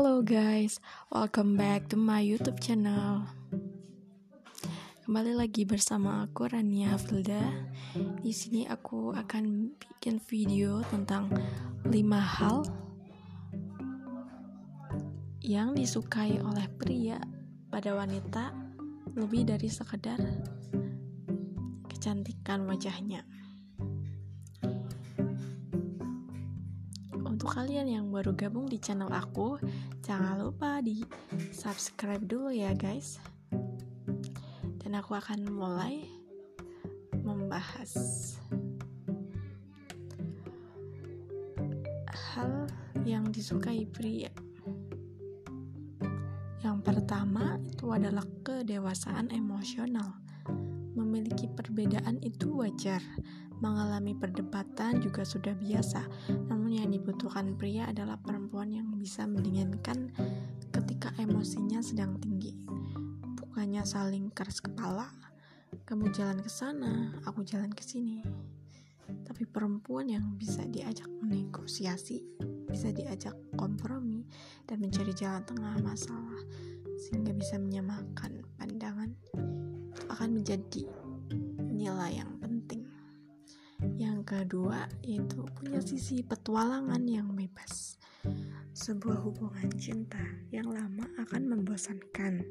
Halo guys, welcome back to my YouTube channel. Kembali lagi bersama aku Rania Hafilda. Di sini aku akan bikin video tentang 5 hal yang disukai oleh pria pada wanita lebih dari sekedar kecantikan wajahnya. Untuk kalian yang baru gabung di channel aku, jangan lupa di subscribe dulu ya guys. Dan aku akan mulai membahas hal yang disukai pria. Yang pertama itu adalah kedewasaan emosional. Memiliki perbedaan itu wajar, mengalami perdebatan juga sudah biasa, namun yang dibutuhkan pria adalah perempuan yang bisa mendinginkan ketika emosinya sedang tinggi. Bukannya saling keras kepala, kamu jalan ke sana, aku jalan ke sini. Tapi perempuan yang bisa diajak menegosiasi, bisa diajak kompromi dan mencari jalan tengah masalah sehingga bisa menyamakan pandangan akan menjadi nilai yang yang kedua yaitu punya sisi petualangan yang bebas. Sebuah hubungan cinta yang lama akan membosankan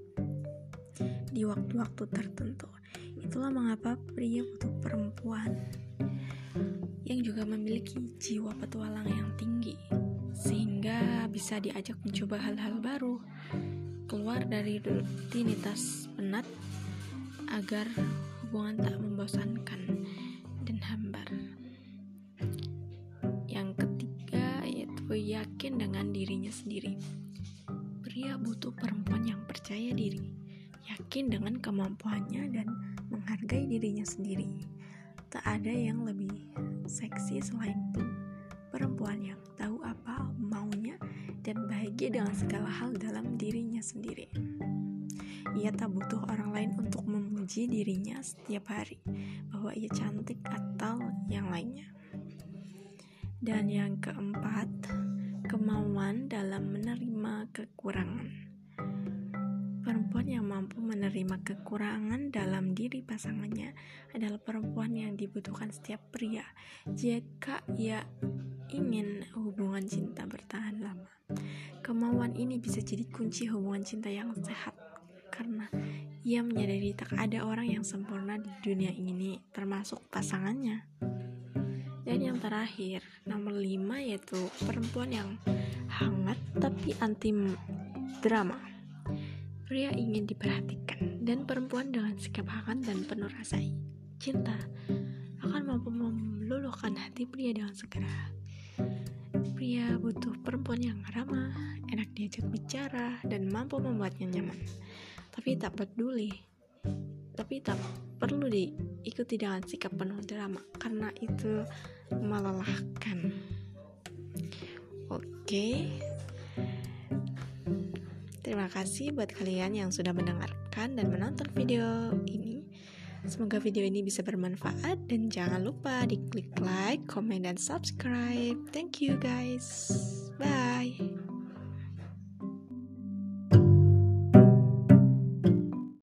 di waktu-waktu tertentu. Itulah mengapa pria butuh perempuan yang juga memiliki jiwa petualang yang tinggi sehingga bisa diajak mencoba hal-hal baru keluar dari rutinitas penat agar hubungan tak membosankan yakin dengan dirinya sendiri. Pria butuh perempuan yang percaya diri, yakin dengan kemampuannya dan menghargai dirinya sendiri. Tak ada yang lebih seksi selain pun perempuan yang tahu apa maunya dan bahagia dengan segala hal dalam dirinya sendiri. Ia tak butuh orang lain untuk memuji dirinya setiap hari bahwa ia cantik atau yang lainnya. Dan yang keempat, kemauan dalam menerima kekurangan. Perempuan yang mampu menerima kekurangan dalam diri pasangannya adalah perempuan yang dibutuhkan setiap pria jika ia ingin hubungan cinta bertahan lama. Kemauan ini bisa jadi kunci hubungan cinta yang sehat karena ia menyadari tak ada orang yang sempurna di dunia ini termasuk pasangannya. Dan yang terakhir, nomor 5 yaitu perempuan yang hangat tapi anti drama. Pria ingin diperhatikan dan perempuan dengan sikap hangat dan penuh rasa cinta akan mampu meluluhkan hati pria dengan segera. Pria butuh perempuan yang ramah, enak diajak bicara, dan mampu membuatnya nyaman. Tapi tak peduli, tapi tak perlu diikuti dengan sikap penuh drama, karena itu melelahkan. Oke. Terima kasih buat kalian yang sudah mendengarkan dan menonton video ini. Semoga video ini bisa bermanfaat dan jangan lupa di klik like, comment, dan subscribe. Thank you guys. Bye.